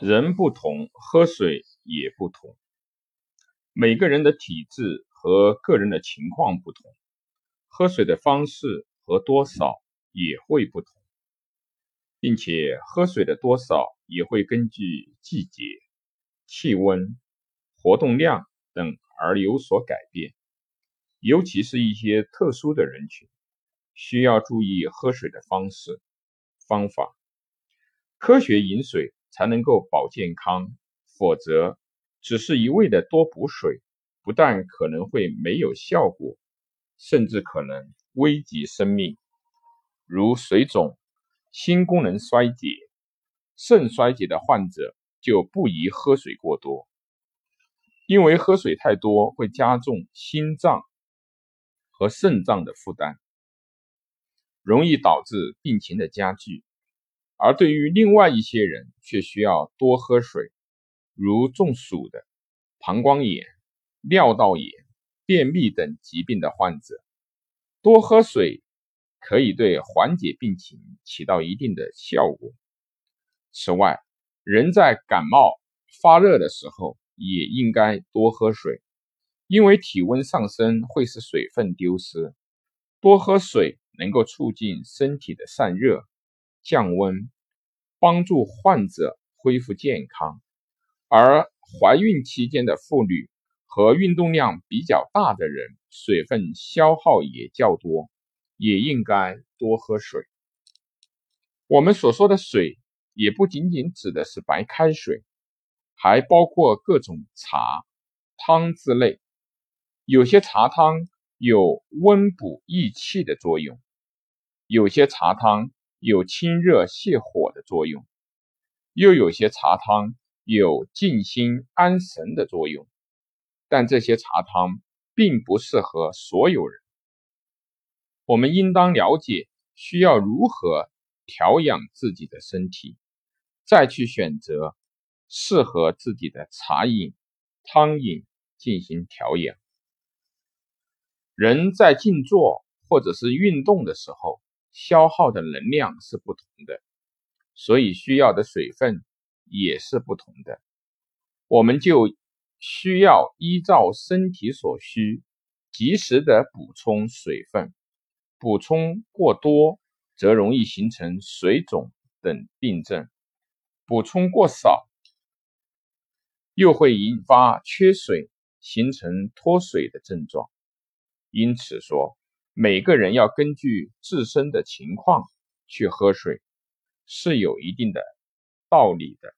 人不同，喝水也不同。每个人的体质和个人的情况不同，喝水的方式和多少也会不同，并且喝水的多少也会根据季节、气温、活动量等而有所改变。尤其是一些特殊的人群，需要注意喝水的方式、方法，科学饮水。才能够保健康，否则只是一味的多补水，不但可能会没有效果，甚至可能危及生命。如水肿、心功能衰竭、肾衰竭的患者就不宜喝水过多，因为喝水太多会加重心脏和肾脏的负担，容易导致病情的加剧。而对于另外一些人，却需要多喝水，如中暑的、膀胱炎、尿道炎、便秘等疾病的患者，多喝水可以对缓解病情起到一定的效果。此外，人在感冒发热的时候也应该多喝水，因为体温上升会使水分丢失，多喝水能够促进身体的散热。降温，帮助患者恢复健康，而怀孕期间的妇女和运动量比较大的人，水分消耗也较多，也应该多喝水。我们所说的水，也不仅仅指的是白开水，还包括各种茶、汤之类。有些茶汤有温补益气的作用，有些茶汤。有清热泻火的作用，又有些茶汤有静心安神的作用，但这些茶汤并不适合所有人。我们应当了解需要如何调养自己的身体，再去选择适合自己的茶饮、汤饮进行调养。人在静坐或者是运动的时候。消耗的能量是不同的，所以需要的水分也是不同的。我们就需要依照身体所需，及时的补充水分。补充过多，则容易形成水肿等病症；补充过少，又会引发缺水，形成脱水的症状。因此说。每个人要根据自身的情况去喝水，是有一定的道理的。